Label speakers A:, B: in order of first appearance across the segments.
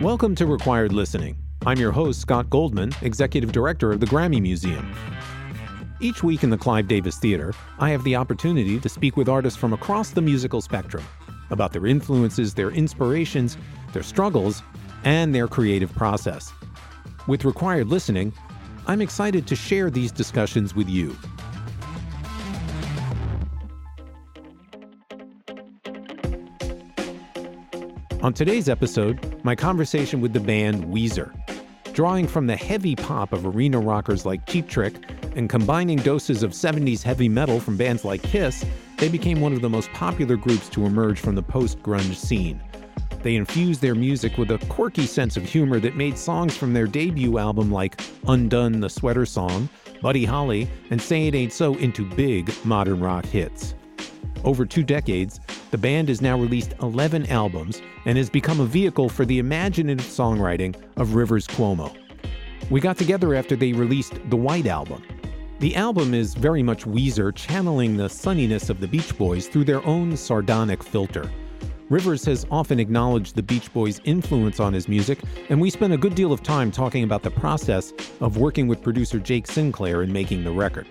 A: Welcome to Required Listening. I'm your host, Scott Goldman, Executive Director of the Grammy Museum. Each week in the Clive Davis Theater, I have the opportunity to speak with artists from across the musical spectrum about their influences, their inspirations, their struggles, and their creative process. With Required Listening, I'm excited to share these discussions with you. On today's episode, my conversation with the band Weezer. Drawing from the heavy pop of arena rockers like Cheap Trick and combining doses of 70s heavy metal from bands like Kiss, they became one of the most popular groups to emerge from the post grunge scene. They infused their music with a quirky sense of humor that made songs from their debut album like Undone the Sweater Song, Buddy Holly, and Say It Ain't So into big modern rock hits. Over two decades, the band has now released 11 albums and has become a vehicle for the imaginative songwriting of Rivers Cuomo. We got together after they released the White Album. The album is very much Weezer channeling the sunniness of the Beach Boys through their own sardonic filter. Rivers has often acknowledged the Beach Boys' influence on his music, and we spent a good deal of time talking about the process of working with producer Jake Sinclair in making the record.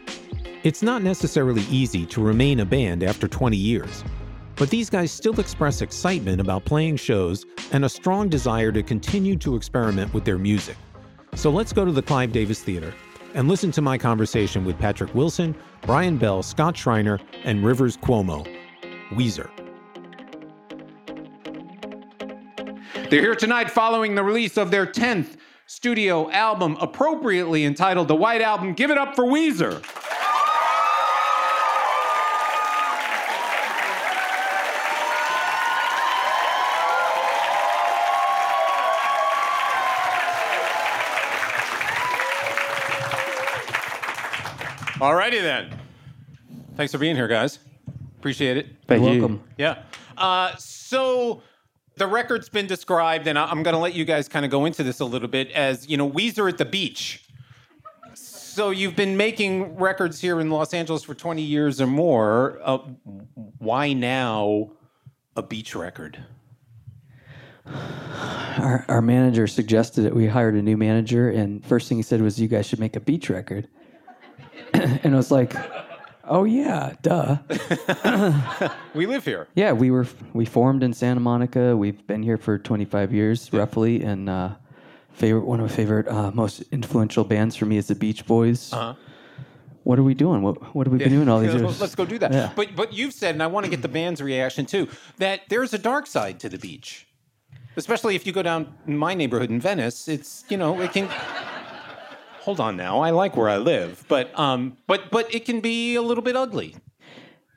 A: It's not necessarily easy to remain a band after 20 years, but these guys still express excitement about playing shows and a strong desire to continue to experiment with their music. So let's go to the Clive Davis Theater and listen to my conversation with Patrick Wilson, Brian Bell, Scott Shriner, and Rivers Cuomo, Weezer. They're here tonight following the release of their 10th studio album, appropriately entitled The White Album. Give it up for Weezer. Alrighty then. Thanks for being here, guys. Appreciate it.
B: Thank
C: You're
B: you.
C: welcome.
A: Yeah. Uh, so the record's been described, and I- I'm going to let you guys kind of go into this a little bit as you know, Weezer at the beach. So you've been making records here in Los Angeles for 20 years or more. Uh, why now a beach record?
C: Our, our manager suggested it. We hired a new manager, and first thing he said was, "You guys should make a beach record." and I was like, "Oh yeah, duh."
A: We live here.
C: Yeah, we were we formed in Santa Monica. We've been here for 25 years roughly, and uh, favorite one of my favorite uh, most influential bands for me is the Beach Boys.
A: Uh-huh.
C: What are we doing? What what have we been doing all these years?
A: Let's go do that.
C: Yeah.
A: But but you've said, and I want to get the band's reaction too, that there's a dark side to the beach. Especially if you go down in my neighborhood in Venice, it's you know it can. Hold on now, I like where I live, but um, but but it can be a little bit ugly.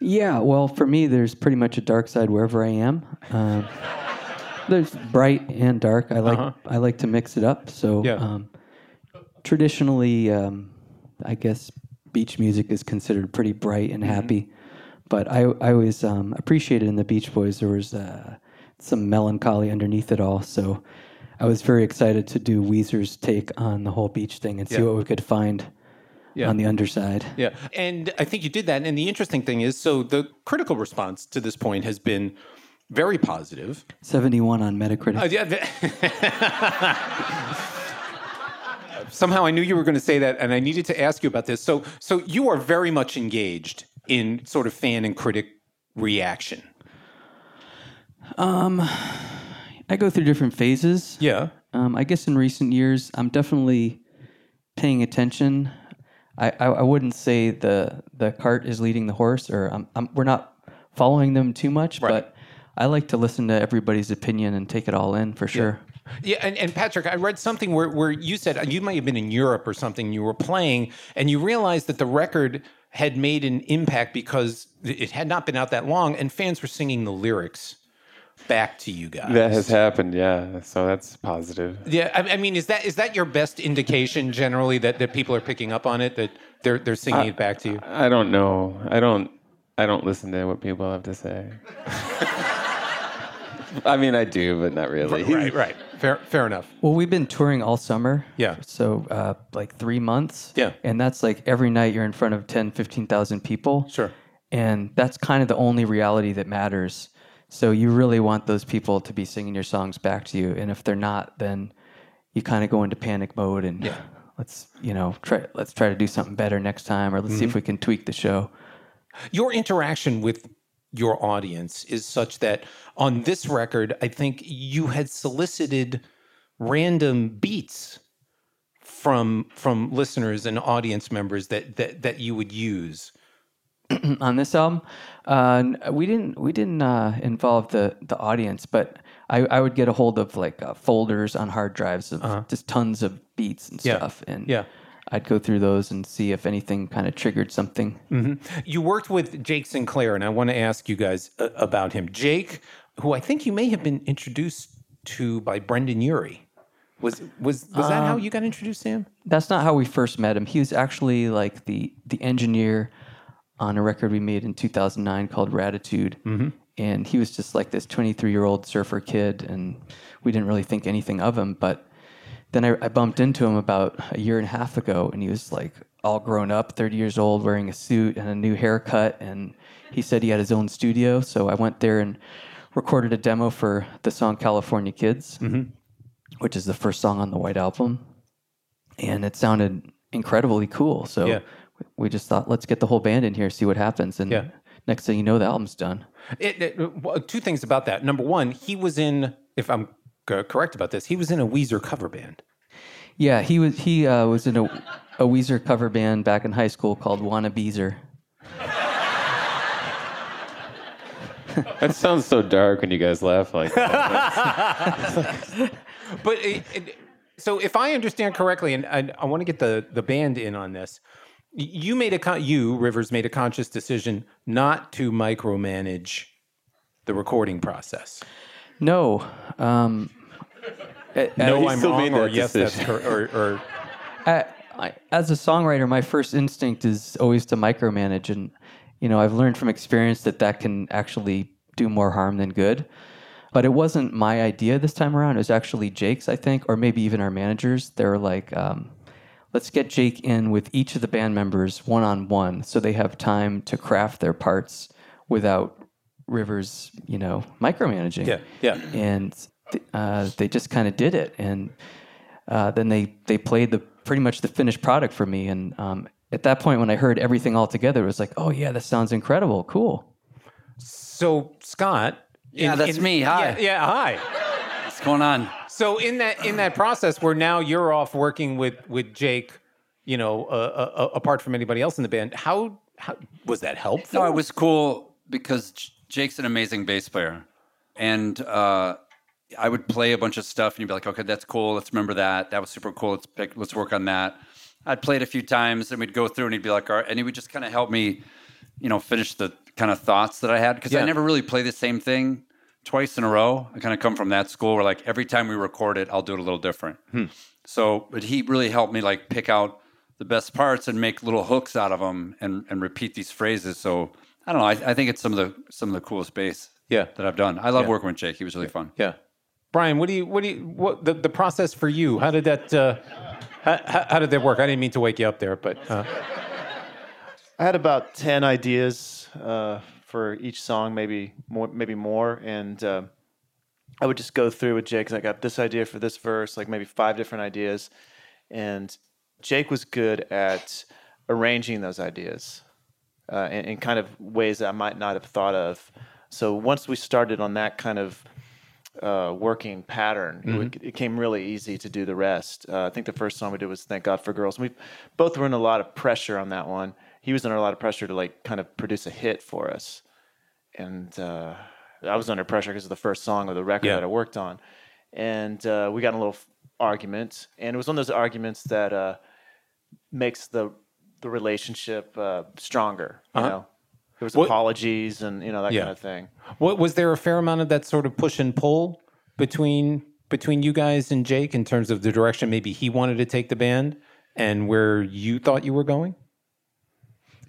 C: Yeah, well, for me, there's pretty much a dark side wherever I am. Um, there's bright and dark. I like
A: Uh-huh.
C: I like to mix it up. So
A: Yeah.
C: um, traditionally, um, I guess beach music is considered pretty bright
A: Mm-hmm.
C: and happy. But I I always um, appreciated in the Beach Boys there was uh, some melancholy underneath it all. So I was very excited to do Weezer's take on the whole beach thing and see
A: Yeah.
C: what we could find
A: Yeah.
C: on the underside.
A: Yeah, and I think you did that. And the interesting thing is, so the critical response to this point has been very positive.
C: 71 on Metacritic.
A: Uh, yeah, Somehow I knew you were going to say that, and I needed to ask you about this. So, so you are very much engaged in sort of fan and critic reaction.
C: I go through different phases.
A: Yeah.
C: Um, I guess in recent years, I'm definitely paying attention. I, I, I wouldn't say the the cart is leading the horse, or I'm, I'm, we're not following them too much.
A: Right.
C: But I like to listen to everybody's opinion and take it all in for sure.
A: Yeah, and, and Patrick, I read something where, where you said you might have been in Europe or something, you were playing, and you realized that the record had made an impact because it had not been out that long, and fans were singing the lyrics back to you guys.
B: That has happened, yeah. So that's positive.
A: Yeah, I, I mean, is that is that your best indication generally that, that people are picking up on it that they're they're singing it back to you?
B: I don't know. I don't. I don't listen to what people have to say. I mean, I do, but not really.
A: Right, right. Fair, fair enough.
C: Well, we've been touring all summer.
A: Yeah.
C: So uh, like three months.
A: Yeah.
C: And that's like every night you're in front of 10, 15,000 people.
A: Sure.
C: And that's kind of the only reality that matters. So you really want those people to be singing your songs back to you, and if they're not, then you kind of go into panic mode and let's you know try let's try to do something better next time, or let's see if mm-hmm. we can tweak the show.
A: Your interaction with your audience is such that on this record, I think you had solicited random beats from from listeners and audience members that that that you would use.
C: on this album. Uh, we didn't we didn't uh, involve the the audience, but I, I would get a hold of like uh, folders on hard drives of just tons of beats and
A: Yeah.
C: stuff, and
A: Yeah.
C: I'd go through those and see if anything kind of triggered something.
A: You worked with Jake Sinclair, and I want to ask you guys uh, about him. Jake, who I think you may have been introduced to by Brendon Urie. Was was was that how you got introduced to him?
C: That's not how we first met him. He was actually like the the engineer on a record we made in 2009 called Raditude. Mm-hmm. And he was just like this 23 year old surfer kid, and we didn't really think anything of him. But then I, I bumped into him about a year and a half ago, and he was like all grown up, 30 years old, wearing a suit and a new haircut. And he said he had his own studio. So I went there and recorded a demo for the song California Kids, mm-hmm. which is the first song on the White Album and it sounded incredibly cool. So
A: Yeah.
C: We just thought, let's get the whole band in here, see what happens. And
A: Yeah.
C: next thing you know, the album's done.
A: It, it- well, two things about that. Number one, he was in. If I'm co- correct about this, he was in a Weezer cover band.
C: Yeah, he was he uh, was in a, a Weezer cover band back in high school called Wanna Beezer.
B: That sounds so dark when you guys laugh like that.
A: But it, it, so, if I understand correctly, and I, I want to get the the band in on this, y- you made a con- you Rivers made a conscious decision not to micromanage the recording process.
C: No, um,
A: No,
B: he
A: I'm wrong, or
B: that
A: yes, that's cor- or, or
C: I, I, as a songwriter, my first instinct is always to micromanage, and you know I've learned from experience that that can actually do more harm than good. But it wasn't my idea this time around. It was actually Jake's, I think, or maybe even our managers. They were like, um, "Let's get Jake in with each of the band members one on one, so they have time to craft their parts without Rivers, you know, micromanaging."
A: yeah, yeah.
C: and th- uh, they just kind of did it and uh, then they they played the pretty much the finished product for me and um, at that point when i heard everything all together it was like oh yeah that sounds incredible cool
A: So Scott,
D: Yeah, that's me. Hi.
A: Yeah, yeah, hi.
D: What's going on?
A: So in that in that process where now you're off working with with Jake, you know, uh, uh, apart from anybody else in the band, how, how was that helpful?
D: No, it was cool because Jake's an amazing bass player, and uh, I would play a bunch of stuff, and you'd be like, "Okay, that's cool. Let's remember that. That was super cool. Let's pick. Let's work on that." I'd play it a few times, and we'd go through, and he'd be like, "All right," and he would just kind of help me, you know, finish the kind of thoughts that I had because
A: Yeah.
D: I never really play the same thing twice in a row. I kind of come from that school where like every time we record it, I'll do it a little different. So, but he really helped me like pick out the best parts and make little hooks out of them and, and repeat these phrases. So I don't know. I, I think it's some of the some of the coolest bass
A: Yeah.
D: that I've done. I love
A: Yeah.
D: working with Jake. He was really fun.
A: Yeah. Brian, what do you what do you what the, the process for you? How did that uh, how, how how did that work? I didn't mean to wake you up there, but uh,
E: I had about ten ideas uh, for each song, maybe more, maybe more, and uh, I would just go through with Jake. I got this idea for this verse, like maybe five different ideas, and Jake was good at arranging those ideas uh, in, in kind of ways that I might not have thought of. So once we started on that kind of uh, working pattern, it, would, it came really easy to do the rest. Uh, I think the first song we did was "Thank God for Girls." We both were in a lot of pressure on that one. He was under a lot of pressure to like kind of produce a hit for us, and uh, I was under pressure because of the first song of the record
A: Yeah.
E: that I worked on, and uh, we got in a little f- argument, and it was one of those arguments that uh, makes the the relationship uh, stronger. You
A: Uh-huh.
E: know, there was
A: What-
E: apologies and you know that
A: Yeah.
E: kind of thing.
A: what was there a fair amount of that sort of push and pull between between you guys and Jake in terms of the direction maybe he wanted to take the band and where you thought you were going?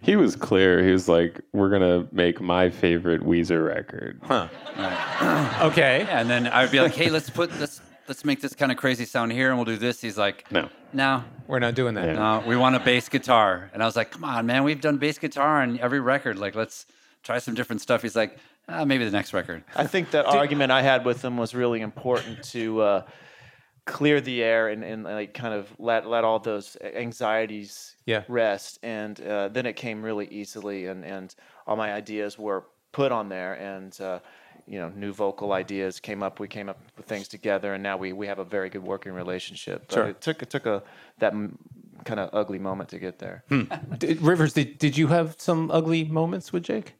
B: He was clear. He was like, "We're gonna make my favorite Weezer record."
A: Huh. okay.
D: Yeah, and then I'd be like, "Hey, let's put let's let's make this kind of crazy sound here, and we'll do this." He's like,
B: No.
D: no,
A: We're not doing that.
B: Yeah.
D: no, we want a bass guitar." And I was like, "Come on, man, we've done bass guitar on every record. Like, let's try some different stuff." He's like, uh, maybe the next record.
E: I think that argument I had with him was really important to uh, clear the air and, and like kind of let let all those anxieties
A: Yeah.
E: rest. And uh, then it came really easily, and and all my ideas were put on there, and uh, you know, new vocal ideas came up. We came up with things together, and now we we have a very good working relationship. But
A: Sure.
E: it took it took a that kind of ugly moment to get there.
A: Did, Rivers, did, did you have some ugly moments with Jake?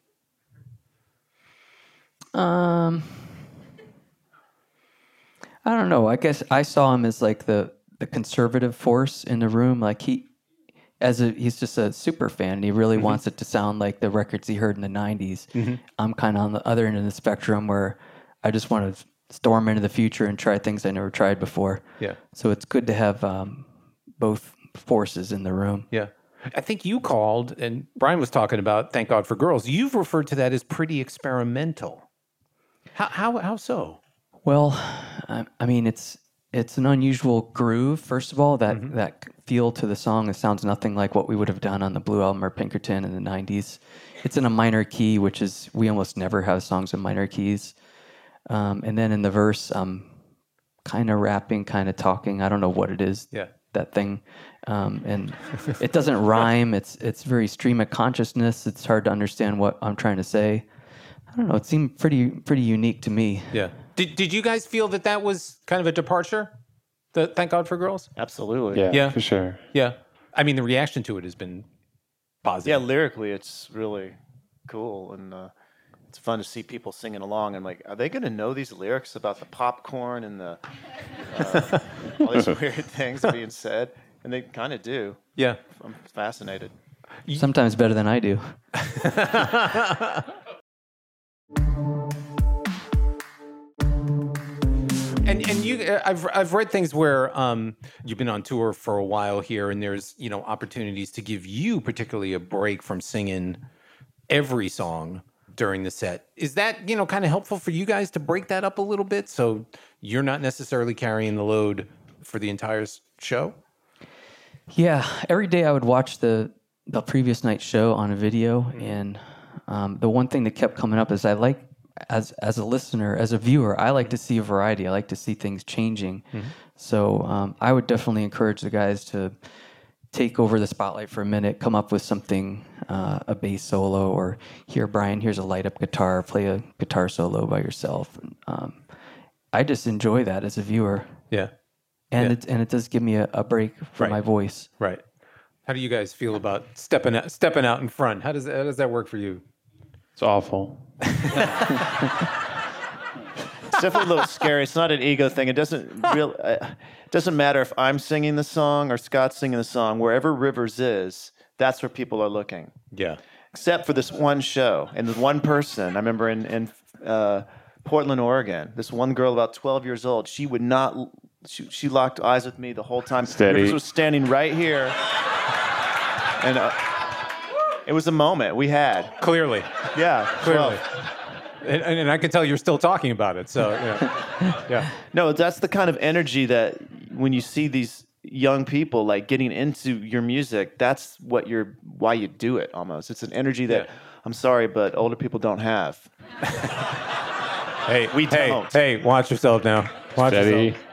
C: Um, I don't know. I guess I saw him as like the the conservative force in the room. Like he, as a he's just a super fan. and He really wants it to sound like the records he heard in the '90s. I'm kind of on the other end of the spectrum where I just want to storm into the future and try things I never tried before.
A: Yeah.
C: So it's good to have um, both forces in the room.
A: Yeah. I think you called, and Brian was talking about Thank God for Girls. You've referred to that as pretty experimental. How, how, how so?
C: Well, I, I mean, it's it's an unusual groove. First of all, that that feel to the song. It sounds nothing like what we would have done on the Blue Album or Pinkerton in the '90s. It's in a minor key, which is we almost never have songs in minor keys. Um, and then in the verse, I'm kind of rapping, kind of talking. I don't know what it is.
A: Yeah.
C: That thing, um, and it doesn't rhyme. It's it's very stream of consciousness. It's hard to understand what I'm trying to say. I don't know. It seemed pretty pretty unique to me.
A: Yeah. Did, did you guys feel that that was kind of a departure? The Thank God for Girls?
E: Absolutely.
B: Yeah,
A: Yeah.
B: for sure.
A: Yeah. I mean, the reaction to it has been positive.
E: Yeah, lyrically, it's really cool, and uh, it's fun to see people singing along. And like, are they going to know these lyrics about the popcorn and the uh, all these weird things being said? And they kind of do.
A: Yeah.
E: I'm fascinated.
C: Sometimes better than I do.
A: And and you, uh, I've I've read things where um, you've been on tour for a while here, and there's you know opportunities to give you particularly a break from singing every song during the set. Is that you know kind of helpful for you guys to break that up a little bit, so you're not necessarily carrying the load for the entire show?
C: Yeah, every day I would watch the the previous night's show on a video, and um, the one thing that kept coming up is I like as as a listener, as a viewer, I like to see a variety. I like to see things changing. So um, I would definitely encourage the guys to take over the spotlight for a minute, come up with something, uh, a bass solo, or here, Brian, here's a light up guitar, play a guitar solo by yourself. Um, I just enjoy that as a viewer,
A: Yeah.
C: and
A: Yeah.
C: it and it does give me a, a break from
A: Right.
C: my voice.
A: Right. How do you guys feel about stepping out, stepping out in front? How does how does that work for you?
B: It's awful.
E: It's definitely a little scary. It's not an ego thing. It doesn't real. Uh, it doesn't matter if I'm singing the song or Scott's singing the song. Wherever Rivers is, that's where people are looking.
A: Yeah.
E: except for this one show and this one person. I remember in in uh, Portland, Oregon, this one girl about 12 years old. She would not. She, she locked eyes with me the whole time.
B: Steady.
E: Rivers was standing right here, and uh, it was a moment we had.
A: Clearly.
E: Yeah,
A: Clearly. And, and, and I can tell you're still talking about it. So, yeah. yeah.
E: no, that's the kind of energy that when you see these young people like getting into your music, that's what you're why you do it. Almost, it's an energy that
A: Yeah.
E: I'm sorry, but older people don't have.
A: Hey,
E: We
A: hey,
E: don't.
A: hey, watch yourself now. Watch
B: Steady.
A: yourself.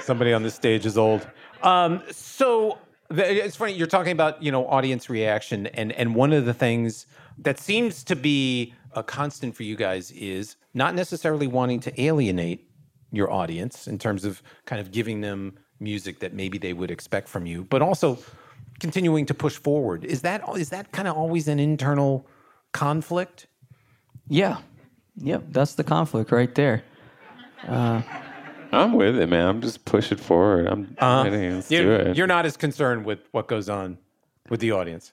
A: Somebody on this stage is old. Um, so the, it's funny you're talking about you know audience reaction, and and one of the things that seems to be a constant for you guys is not necessarily wanting to alienate your audience in terms of kind of giving them music that maybe they would expect from you, but also continuing to push forward. Is that is that kind of always an internal conflict?
C: Yeah. Yep. That's the conflict right there.
B: Uh, I'm with it, man. I'm just pushing forward. I'm uh-huh. ready. Let's do
A: You're,
B: it.
A: you're not as concerned with what goes on with the audience.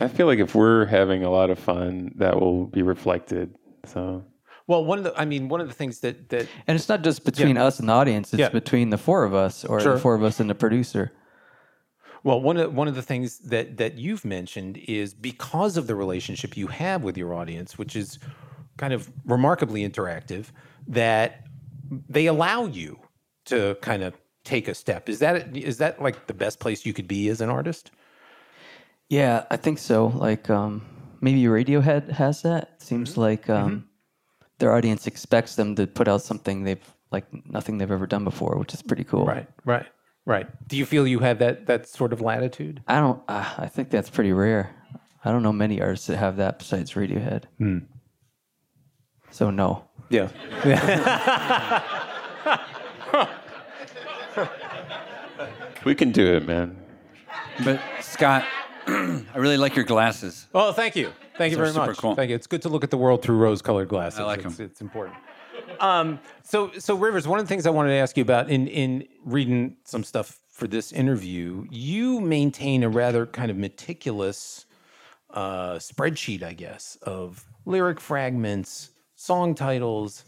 B: I feel like if we're having a lot of fun, that will be reflected. So
A: Well, one of the, I mean, one of the things that that
C: And it's not just between us and the audience, it's
A: Yeah.
C: between the four of us or
A: Sure.
C: the four of us and the producer.
A: well, one of one of the things that that you've mentioned is because of the relationship you have with your audience, which is kind of remarkably interactive, that they allow you to kind of take a step. Is that is that like the best place you could be as an artist?
C: Yeah, I think so. Like, um, maybe Radiohead has that. Seems
A: Mm-hmm.
C: like um, their audience expects them to put out something they've like nothing they've ever done before, which is pretty cool.
A: Right, right, right. Do you feel you have that that sort of latitude?
C: I don't. Uh, I think that's pretty rare. I don't know many artists that have that besides Radiohead.
A: Hmm.
C: So no.
A: Yeah.
B: We can do it, man.
D: But Scott, I really like your glasses.
A: Oh, thank you. Thank you
D: Those are
A: very
D: super
A: much.
D: cool.
A: Thank you. It's good to look at the world through rose-colored glasses.
D: I like
A: it's,
D: 'em.
A: It's important. Um, so, so Rivers, one of the things I wanted to ask you about in in reading some stuff for this interview, you maintain a rather kind of meticulous uh, spreadsheet, I guess, of lyric fragments, song titles.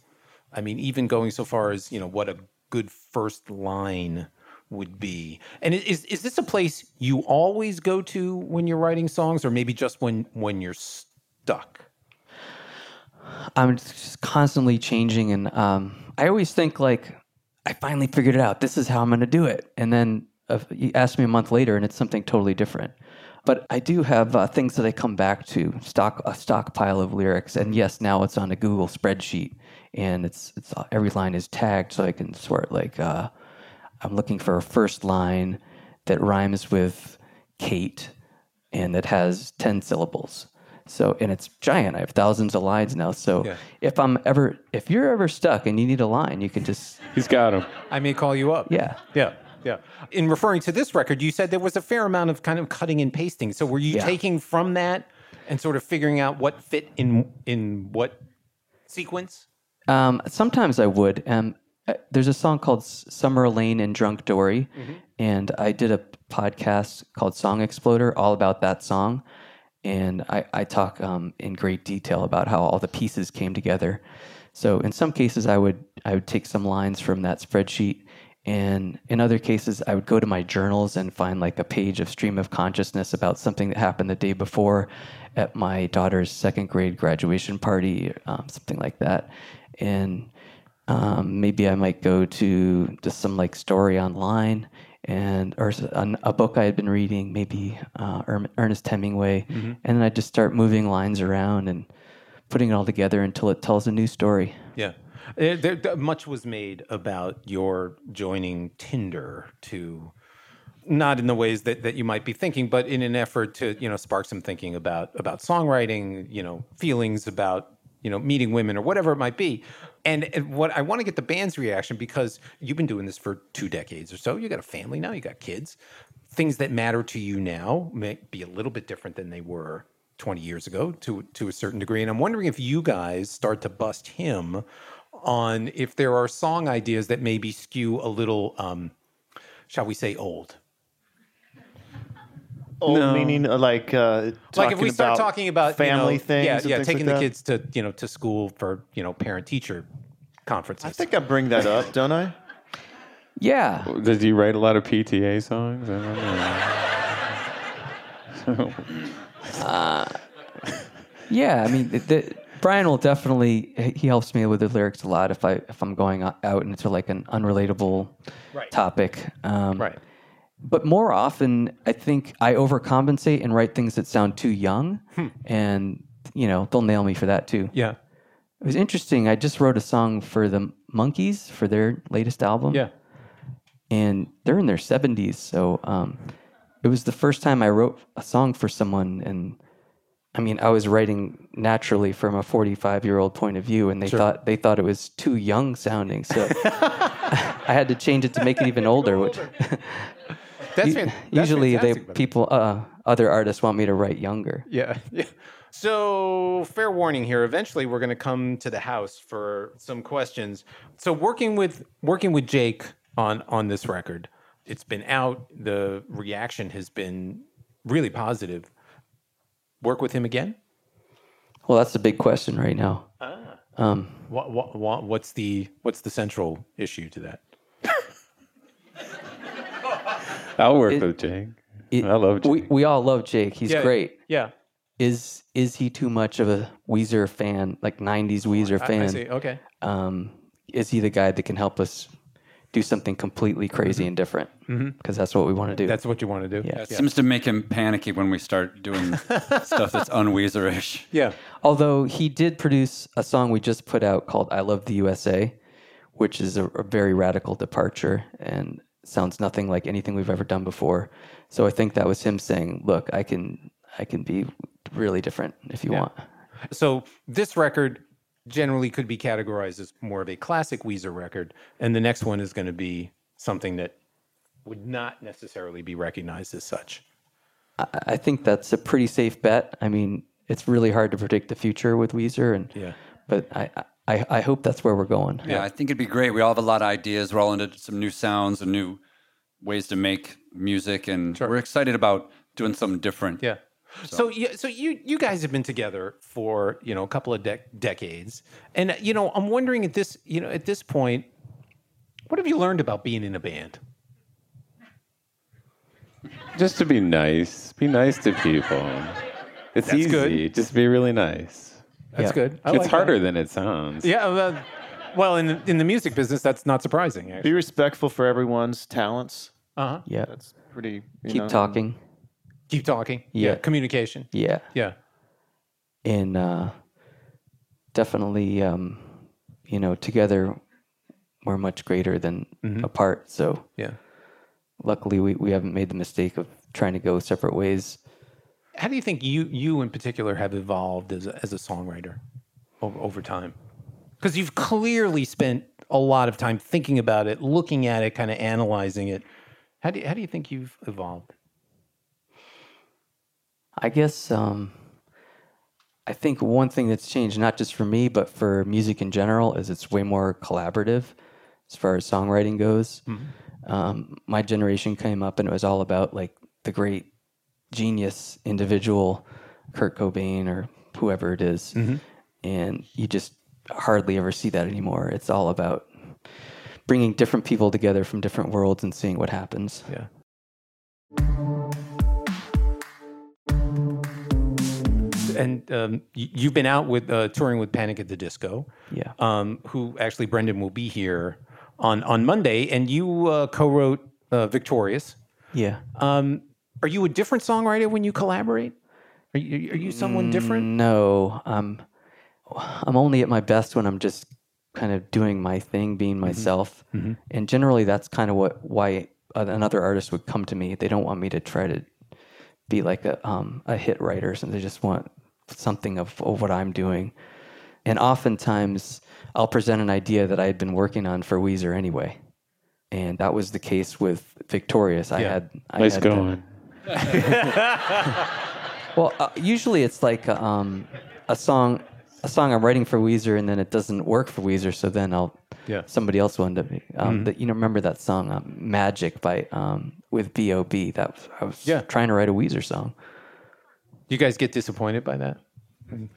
A: I mean, even going so far as you know what a good first line would be. And is is this a place you always go to when you're writing songs, or maybe just when when you're stuck?
C: I'm just constantly changing, and um, I always think like I finally figured it out. This is how I'm going to do it, and then uh, you ask me a month later, and it's something totally different. But I do have uh, things that I come back to stock a stockpile of lyrics, and yes, now it's on a Google spreadsheet, and it's it's uh, every line is tagged, so I can sort like uh, I'm looking for a first line that rhymes with Kate and that has 10 syllables. So, and it's giant. I have thousands of lines now. So,
A: Yeah.
C: if I'm ever, if you're ever stuck and you need a line, you can just,
B: He's got him.
A: I may call you up.
C: yeah.
A: Yeah. Yeah. In referring to this record, you said there was a fair amount of kind of cutting and pasting. So were you
C: Yeah.
A: taking from that and sort of figuring out what fit in in what sequence?
C: Um, sometimes I would. Um, uh, there's a song called Summer Elaine and Drunk Dori, and I did a podcast called Song Exploder all about that song. And I, I talk um, in great detail about how all the pieces came together. So in some cases, I would I would take some lines from that spreadsheet, and in other cases, I would go to my journals and find like a page of stream of consciousness about something that happened the day before at my daughter's second grade graduation party, um, something like that, and um, maybe I might go to just some like story online and or a book I had been reading, maybe uh, Erm- Ernest Hemingway, and then I'd just start moving lines around and putting it all together until it tells a new story.
A: Yeah. Uh, There, there- much was made about your joining Tinder to not in the ways that, that you might be thinking, but in an effort to, you know, spark some thinking about about songwriting, you know, feelings about, you know, meeting women or whatever it might be. And, and what I want to get the band's reaction because you've been doing this for two decades or so. You got a family now, you got kids. Things that matter to you now may be a little bit different than they were 20 years ago to to a certain degree. And I'm wondering if you guys start to bust him on if there are song ideas that maybe skew a little, um, shall we say, old.
E: Old
B: No.
E: meaning uh, like uh,
A: like if we start
E: about
A: talking about
E: family
A: you know,
E: things,
A: yeah, yeah,
E: things
A: taking
E: like
A: the
E: that?
A: kids to you know to school for you know parent teacher conferences.
E: I think I bring that up, don't I?
C: Yeah,
B: Did you write a lot of PTA songs? I don't know.
C: yeah. I mean, the, the, Brian will definitely he helps me with the lyrics a lot if I if I'm going out into like an unrelatable
A: Right.
C: topic. Um,
A: right.
C: But more often, I think I overcompensate and write things that sound too young, and you know they'll nail me for that too.
A: Yeah.
C: It was interesting. I just wrote a song for the Monkees for their latest album.
A: Yeah.
C: and they're in their 70s. So um, it was the first time I wrote a song for someone. And I mean, I was writing naturally from a 45 year old point of view, and they thought they thought it was too young sounding. So I had to change it to make it even older. Which
A: That's, fan- that's
C: usually they people uh, other artists want me to write younger.
A: Yeah. Yeah. So, fair warning here. Eventually, we're going to come to the house for some questions. So, working with working with Jake on on this record, it's been out. The reaction has been really positive. Work with him again?
C: Well, that's the big question right now. Um,
A: What, what, what, what's the what's the central issue to that?
B: I'll work
C: It-
B: with Jake.
C: it-
B: I love Jake.
C: we we all love Jake. He's great.
A: Yeah.
C: Is is he too much of a Weezer fan, like '90s Weezer
A: I-
C: fan?
A: I, see. Okay.
C: um, is he the guy that can help us do something completely crazy mm-hmm. and different mm-hmm. because that's what we want to do.
A: That's what you want to do.
C: Yeah.
D: It seems to make him panicky when we start doing stuff that's unweezerish.
A: Yeah.
C: Although he did produce a song we just put out called "I Love the USA," which is a, a very radical departure and sounds nothing like anything we've ever done before. So I think that was him saying, "Look, I can, I can be really different if you want."
A: So this record generally could be categorized as more of a classic Weezer record, and the next one is going to be something that would not necessarily be recognized as such.
C: I, I think that's a pretty safe bet. I mean, it's really hard to predict the future with Weezer, and
A: Yeah.
C: but I, I, I hope that's where we're going.
D: Yeah, I think it'd be great. We all have a lot of ideas. We're all into some new sounds and new ways to make music, and we're excited about doing something different.
A: Yeah. So, yeah, so you you guys have been together for you know a couple of dec- decades, and you know I'm wondering at this you know at this point, what have you learned about being in a band?
B: Just to be nice. Be nice to people. It's
A: That's
B: easy.
A: good.
B: Just be really nice.
A: That's
C: Yeah.
A: good. I
B: it's
A: like
B: harder
A: that.
B: than it sounds.
A: Yeah. Well, well, in the, in the music business, that's not surprising.
E: Be respectful for everyone's talents.
A: Uh huh.
C: Yeah.
E: That's pretty. You
C: Keep
E: know,
C: talking.
A: Keep talking.
C: Yeah.
A: Communication.
C: Yeah.
A: Yeah.
C: and uh, definitely, um, you know, together we're much greater than apart. So
A: Yeah.
C: luckily, we, we haven't made the mistake of trying to go separate ways.
A: How do you think you you in particular have evolved as a, as a songwriter over, over time? Because you've clearly spent a lot of time thinking about it, looking at it, kind of analyzing it. How do you, how do you think you've evolved?
C: I guess um, I think one thing that's changed, not just for me, but for music in general, is it's way more collaborative as far as songwriting goes. Um, my generation came up and it was all about like the great genius individual, Kurt Cobain or whoever it is. and you just hardly ever see that anymore. It's all about bringing different people together from different worlds and seeing what happens.
A: Yeah. And um, you've been out with uh, touring with Panic at the Disco.
C: Yeah.
A: Um, who actually Brendon will be here on on Monday, and you uh, co-wrote uh, "Victorious."
C: Yeah.
A: Um, are you a different songwriter when you collaborate? Are you, are you someone different?
C: No, um, I'm only at my best when I'm just kind of doing my thing, being myself. And generally, that's kind of what why another artist would come to me. They don't want me to try to be like a um, a hit writer, so they just want something of, of what I'm doing. And oftentimes, I'll present an idea that I had been working on for Weezer anyway. And that was the case with Victorious. I
A: Yeah.
C: had I
B: Nice
C: had,
B: going.
C: well, uh, usually it's like a, um, a song, a song I'm writing for Weezer, and then it doesn't work for Weezer. So then I'll,
A: Yeah.
C: somebody else will end up. Um, that, you know, remember that song um, "Magic" by um, with B.O.B. That was, I was
A: Yeah.
C: trying to write a Weezer song.
A: You guys get disappointed by that?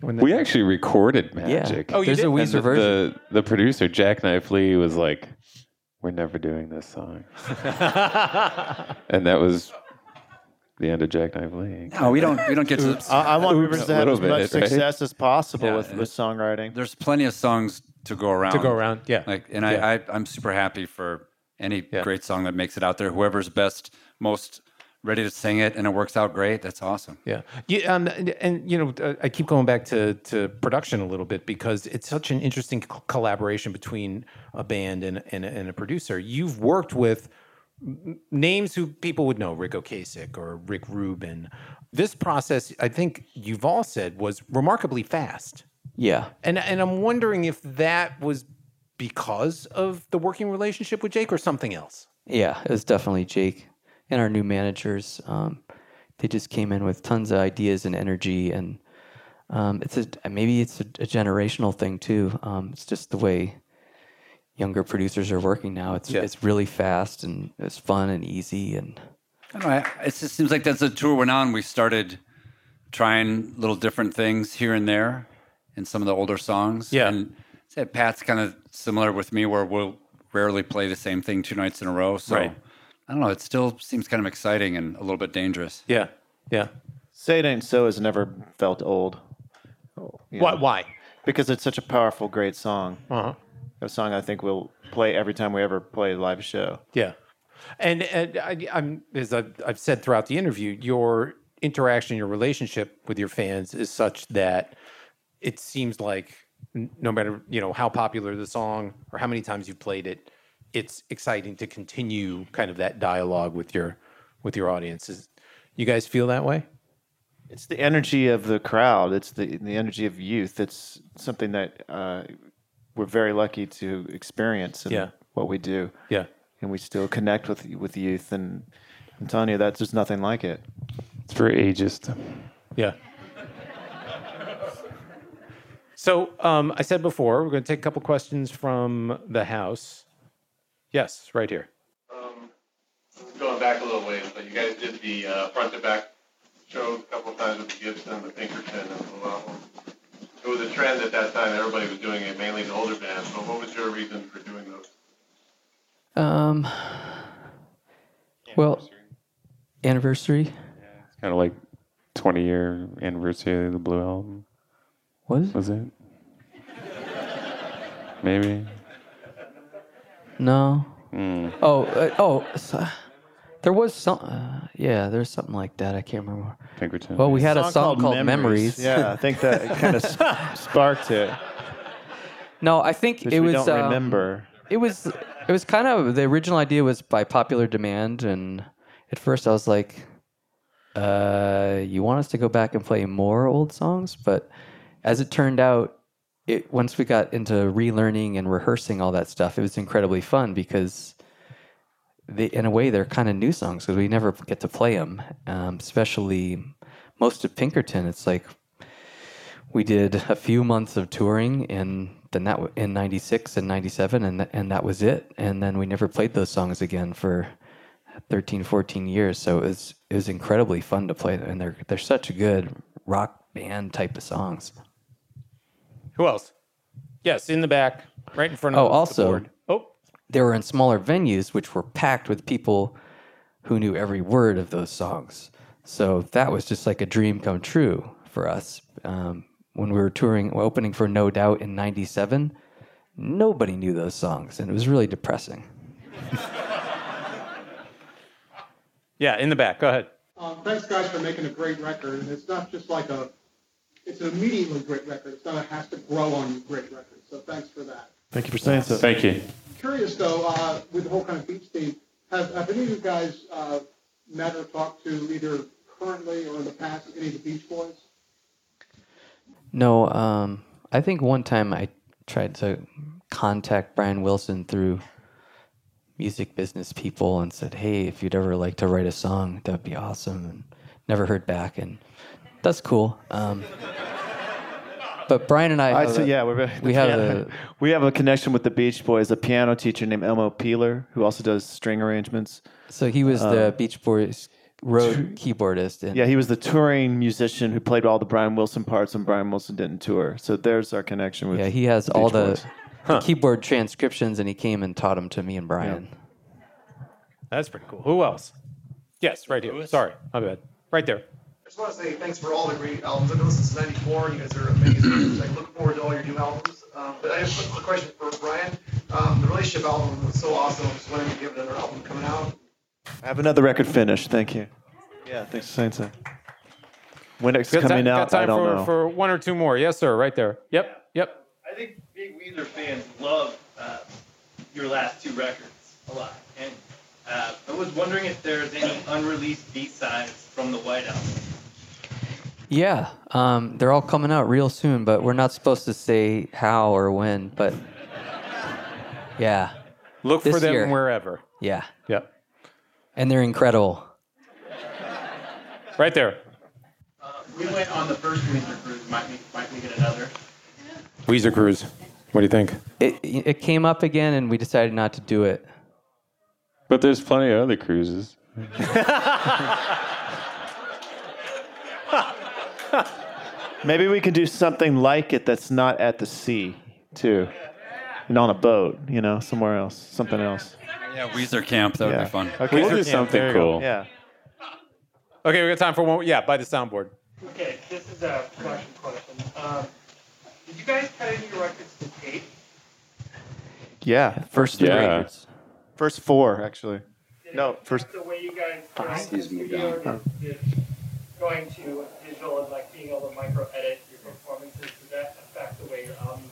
A: When that-
B: We actually recorded Magic.
A: Oh, you
C: there's
A: did?
C: a
A: And
C: Weezer
B: the,
C: version.
B: the the producer Jacknife Lee was like, "We're never doing this song," and that was the end of Jacknife Lee.
D: No, we don't. We don't get to.
E: I, I want Rivers to have
B: little
E: as much
B: bit, right?
E: success as possible
D: Yeah,
E: with, with songwriting.
D: There's plenty of songs to go around.
A: to go around, yeah.
D: Like, and
A: Yeah.
D: I, I, I'm super happy for any
A: Yeah.
D: great song that makes it out there. Whoever's best, most ready to sing it, and it works out great. That's awesome.
A: Yeah, yeah, um, and, and you know, uh, I keep going back to to production a little bit because it's such an interesting co- collaboration between a band and and, a- and a producer. You've worked with names who people would know, Ric Ocasek or Rick Rubin. This process, I think you've all said, was remarkably fast,
C: Yeah,
A: and and I'm wondering if that was because of the working relationship with Jake or something else.
C: yeah, it was definitely Jake and our new managers. Um, they just came in with tons of ideas and energy, and um, it's a maybe it's a, a generational thing too. Um, it's just the way younger producers are working now. It's
A: Yeah.
C: it's really fast and it's fun and easy and
D: I don't know. It just seems like that's the tour went on. We started trying little different things here and there in some of the older songs.
A: Yeah.
D: And said Pat's kind of similar with me, where we'll rarely play the same thing two nights in a row. So
A: Right.
D: I don't know. It still seems kind of exciting and a little bit dangerous.
A: Yeah, yeah.
E: Say It Ain't So has never felt old. You
A: Why?
E: know,
A: Why?
E: Because it's such a powerful, great song.
A: Uh huh.
E: a song I think we'll play every time we ever play a live show.
A: Yeah, and, and I, I'm as I've, I've said throughout the interview, your interaction, your relationship with your fans is such that it seems like no matter you know how popular the song or how many times you've played it, it's exciting to continue kind of that dialogue with your with your audiences. You guys feel that way?
E: It's the energy of the crowd. It's the the energy of youth. It's something that uh, we're very lucky to experience in
A: Yeah.
E: what we do.
A: Yeah.
E: and we still connect with with youth. And I'm telling you, that's just nothing like it.
B: It's very ageist.
A: Yeah. So um, I said before, we're going to take a couple questions from the house. Yes, right here.
F: Um, going back a little ways, but you guys did the uh, front to back show a couple of times with the Gibson, the Pinkerton, and the Blue Album. It was a trend at that time. Everybody was doing it, mainly the older bands. But what was your reason for doing those?
C: Um, well, anniversary.
B: Yeah, it's Kind of like 20 year anniversary of the Blue Album.
C: What is it?
B: Was it? Maybe.
C: No.
B: Mm.
C: Oh, uh, oh, so, there was some. Uh, yeah, there's something like that. I can't remember.
B: Pinkerton.
C: Well, we had a song called, Memories.
E: Yeah, I think that kind of sparked it.
C: No, I think
E: Which
C: it
E: we
C: was.
E: don't
C: um,
E: remember.
C: It was. It was kind of the original idea was by popular demand, and at first I was like, uh, "You want us to go back and play more old songs?" But as it turned out, it once we got into relearning and rehearsing all that stuff, it was incredibly fun because they, in a way, they're kind of new songs because we never get to play them. Um, especially most of Pinkerton, it's like we did a few months of touring and then that in 96 and 97 and th- and that was it. And then we never played those songs again for 13 14 years. So it was it was incredibly fun to play them and they're they're such a good rock band type of songs
A: Who else? Yes, in the back, right in front of
C: Oh,
A: the
C: also-
A: board. Oh,
C: they were in smaller venues which were packed with people who knew every word of those songs so that was just like a dream come true for us um, when we were touring opening for no doubt in 97 nobody knew those songs and it was really depressing
A: yeah, in the back. Go ahead.
G: Um, thanks, guys, for making a great record. And it's not just like a, it's an immediately great record. It's not a has to grow on you great record. So thanks for that.
E: Thank you for saying so.
B: Thank you.
G: Curious though, uh, with the whole kind of beach theme, have, have any of you guys uh, met or talked to either currently or in the past any of the Beach Boys?
C: No, um, I think one time I tried to contact Brian Wilson through music business people and said, "Hey, if you'd ever like to write a song, that'd be awesome." And never heard back, and that's cool. Um, but Brian and I,
E: I
C: have
E: so
C: a-
E: yeah, we're,
C: we have a
E: we have a connection with the Beach Boys. A piano teacher named Elmo Peeler, who also does string arrangements.
C: so he was the Beach Boys road keyboardist, and
E: Yeah, he was the touring musician who played all the Brian Wilson parts when Brian Wilson didn't tour. So there's our connection with.
C: yeah, he has
E: the
C: all
E: Beach
C: the,
E: Boys.
C: the keyboard transcriptions, and he came and taught them to me and Brian.
A: That's pretty cool. Who else? Yes, right here. Sorry, my bad. Right there.
H: I just want to say thanks for all the great albums. I've been listening since '94. You guys are amazing. I look forward to all your new albums. Um, but I have a quick question for Brian. Um, the relationship album was so awesome. I was wondering if you have another album coming out.
E: I have another record finished. Thank you. Yeah, thanks for saying so. When it's
A: Got
E: coming
A: ti-
E: out,
A: got time
E: I don't
A: for,
E: know.
A: for one or two more. Yes, sir. Right there. Yep. Yep.
I: I think big Weezer fans love uh, your last two records a lot, and uh, I was wondering if there's any unreleased B-sides from the White Album.
C: Yeah, um, they're all coming out real soon, but we're not supposed to say how or when. But yeah,
A: Look for them
C: year.
A: wherever.
C: yeah,
A: Yep.
C: and they're incredible.
A: Right there.
I: Uh, we went on the first Weezer cruise. Might we, might we get another?
A: Weezer Cruise. What do you think?
C: It it came up again, and we decided not to do it.
B: But there's plenty of other cruises.
E: Maybe we can do something like it that's not at the sea, too. And on a boat, you know, somewhere else, something else.
D: Yeah, Weezer Camp. That would
E: Yeah.
D: be fun.
E: Okay.
B: We'll
A: Weezer
B: do
A: Camp,
B: something
A: there you go.
B: cool.
E: Yeah.
A: Okay, we got time for one. Yeah, by the soundboard.
J: Okay, this is a production question. Um, did you guys cut any of your records to tape?
E: Yeah, first three.
B: Yeah.
E: records. First four actually. No, first.
I: the way you guys grind in the
J: Excuse me,
I: studio,
J: Don.
I: is, is going to digital and like being able to micro edit your performances. Does that affect the way your albums?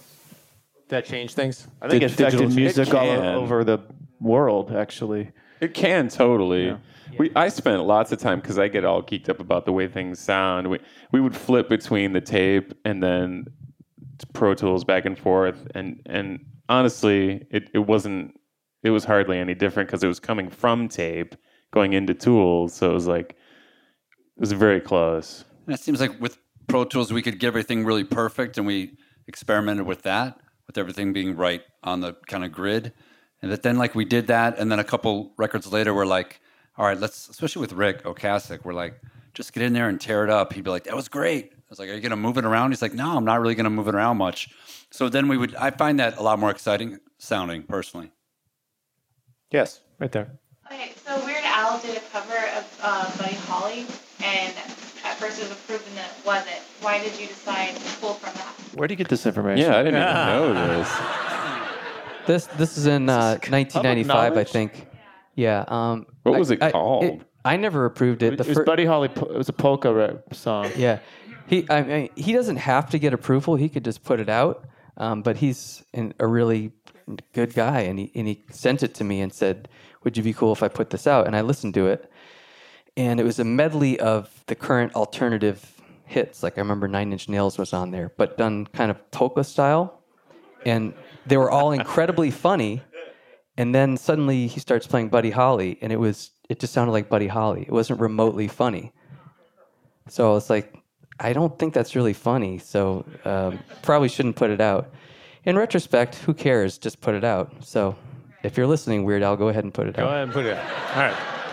A: That changed things.
E: I think
B: Di-
E: it affected
B: digital-
E: music
B: it
E: all
B: can.
E: over the world actually.
B: It can totally.
E: Yeah.
B: We I spent lots of time because I get all geeked up about the way things sound. We we would flip between the tape and then Pro Tools back and forth, and and honestly, it, it wasn't. It was hardly any different because it was coming from tape going into Tools, so it was like it was very close.
D: And it seems like with Pro Tools, we could get everything really perfect, and we experimented with that, with everything being right on the kind of grid. And that then, like, we did that, and then a couple records later, we're like, all right, let's, especially with Ric Ocasek, we're like, just get in there and tear it up. He'd be like, that was great. I was like, are you going to move it around? He's like, no, I'm not really going to move it around much. So then we would, I find that a lot more exciting sounding personally.
E: Yes, right there.
K: Okay, so Weird Al did a cover of uh, Buddy Holly, and at first it was approved and then it wasn't. Why did you decide to pull from that?
E: Where do you get this information?
B: Yeah, I didn't even know this.
C: This this is in uh, 1995, I
E: knowledge?
C: think. Yeah. Um,
B: What
C: I-
B: was it
C: I-
B: called?
C: I never approved it.
E: The It,
C: The
E: was
C: fir-
E: Buddy Holly. po- It was a polka rap song.
C: Yeah, he. I mean, he doesn't have to get approval. He could just put it out. Um, but he's an, a really good guy, and he and he sent it to me and said, "Would you be cool if I put this out?" And I listened to it, and it was a medley of the current alternative hits. Like I remember Nine Inch Nails was on there, but done kind of polka style, and they were all incredibly funny. And then suddenly he starts playing Buddy Holly, and it was it just sounded like Buddy Holly. It wasn't remotely funny. So I was like, I don't think that's really funny. So um, probably shouldn't put it out. In retrospect, who cares? Just put it out. So if you're listening, Weird Al, go ahead and put it
A: Go
C: out.
A: Go ahead and put it out. All right.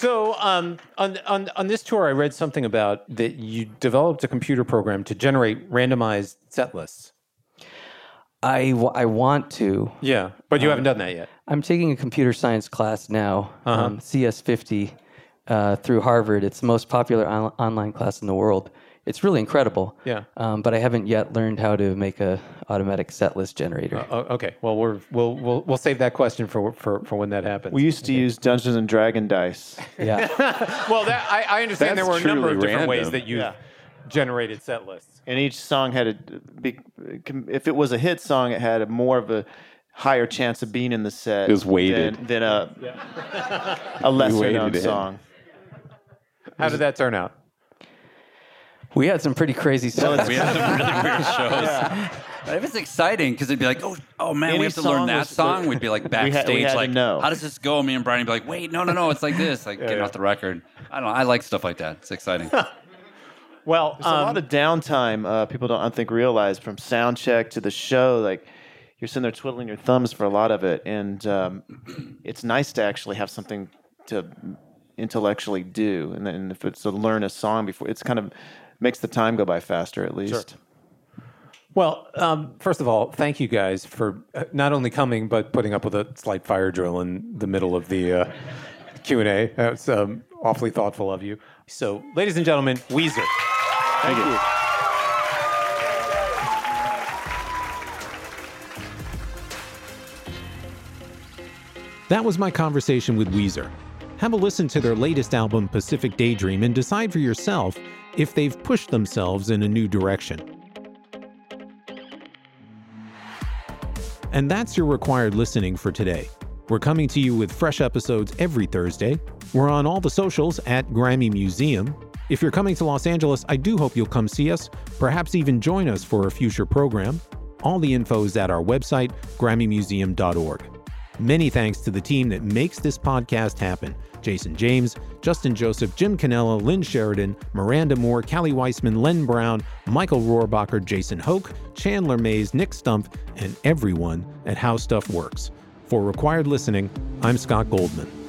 A: So um, on, on, on this tour, I read something about that you developed a computer program to generate randomized set lists.
C: I, w- I want to.
A: Yeah, but you haven't done that yet.
C: I'm taking a computer science class now,
A: Uh-huh.
C: um, CS50, uh, through Harvard. It's the most popular on- online class in the world. It's really incredible.
A: Yeah.
C: Um, but I haven't yet learned how to make a automatic set list generator.
A: Oh, okay. Well, we're, we'll we'll we'll save that question for for, for when that happens.
E: We used to use Dungeons and Dragon dice.
C: yeah.
A: well, that I, I understand there were a number of
B: truly
A: different ways that you
E: Yeah.
A: generated set lists.
E: and each song had a be, if it was a hit song, it had a more of a higher chance of being in the set.
B: It was weighted.
E: than, than a a lesser known song.
A: How did that turn out?
C: We had some pretty crazy stuff.
D: We had some really weird shows. But it was exciting because it'd be like, oh, oh man,
E: Any
D: we have to learn that
E: was-
D: song. We'd be like
E: had- we
D: backstage,
E: had to
D: like,
E: know.
D: how does this go? Me and Brian would be like, wait, no, no, no, it's like this, like getting off the record. I don't know. I like stuff like that. It's exciting.
A: Well,
E: There's a lot of downtime uh, people don't, I think, realize from sound check to the show. Like you're sitting there twiddling your thumbs for a lot of it, and um, it's nice to actually have something to intellectually do. And then if it's to learn a song before, it's kind of makes the time go by faster at least. Sure.
A: Well, um, first of all, thank you guys for uh, not only coming but putting up with a slight fire drill in the middle of the uh, Q and A. That's um, awfully thoughtful of you. So, ladies and gentlemen, Weezer.
E: Thank you.
A: That was my conversation with Weezer. Have a listen to their latest album, Pacific Daydream, and decide for yourself if they've pushed themselves in a new direction. And that's your required listening for today. We're coming to you with fresh episodes every Thursday. We're on all the socials at Grammy Museum. If you're coming to Los Angeles, I do hope you'll come see us, perhaps even join us for a future program. All the info is at our website, GrammyMuseum.org. Many thanks to the team that makes this podcast happen Jason James, Justin Joseph, Jim Canella, Lynn Sheridan, Miranda Moore, Callie Weissman, Len Brown, Michael Rohrbacher, Jason Hoke, Chandler Mays, Nick Stump, and everyone at How Stuff Works. For required listening, I'm Scott Goldman.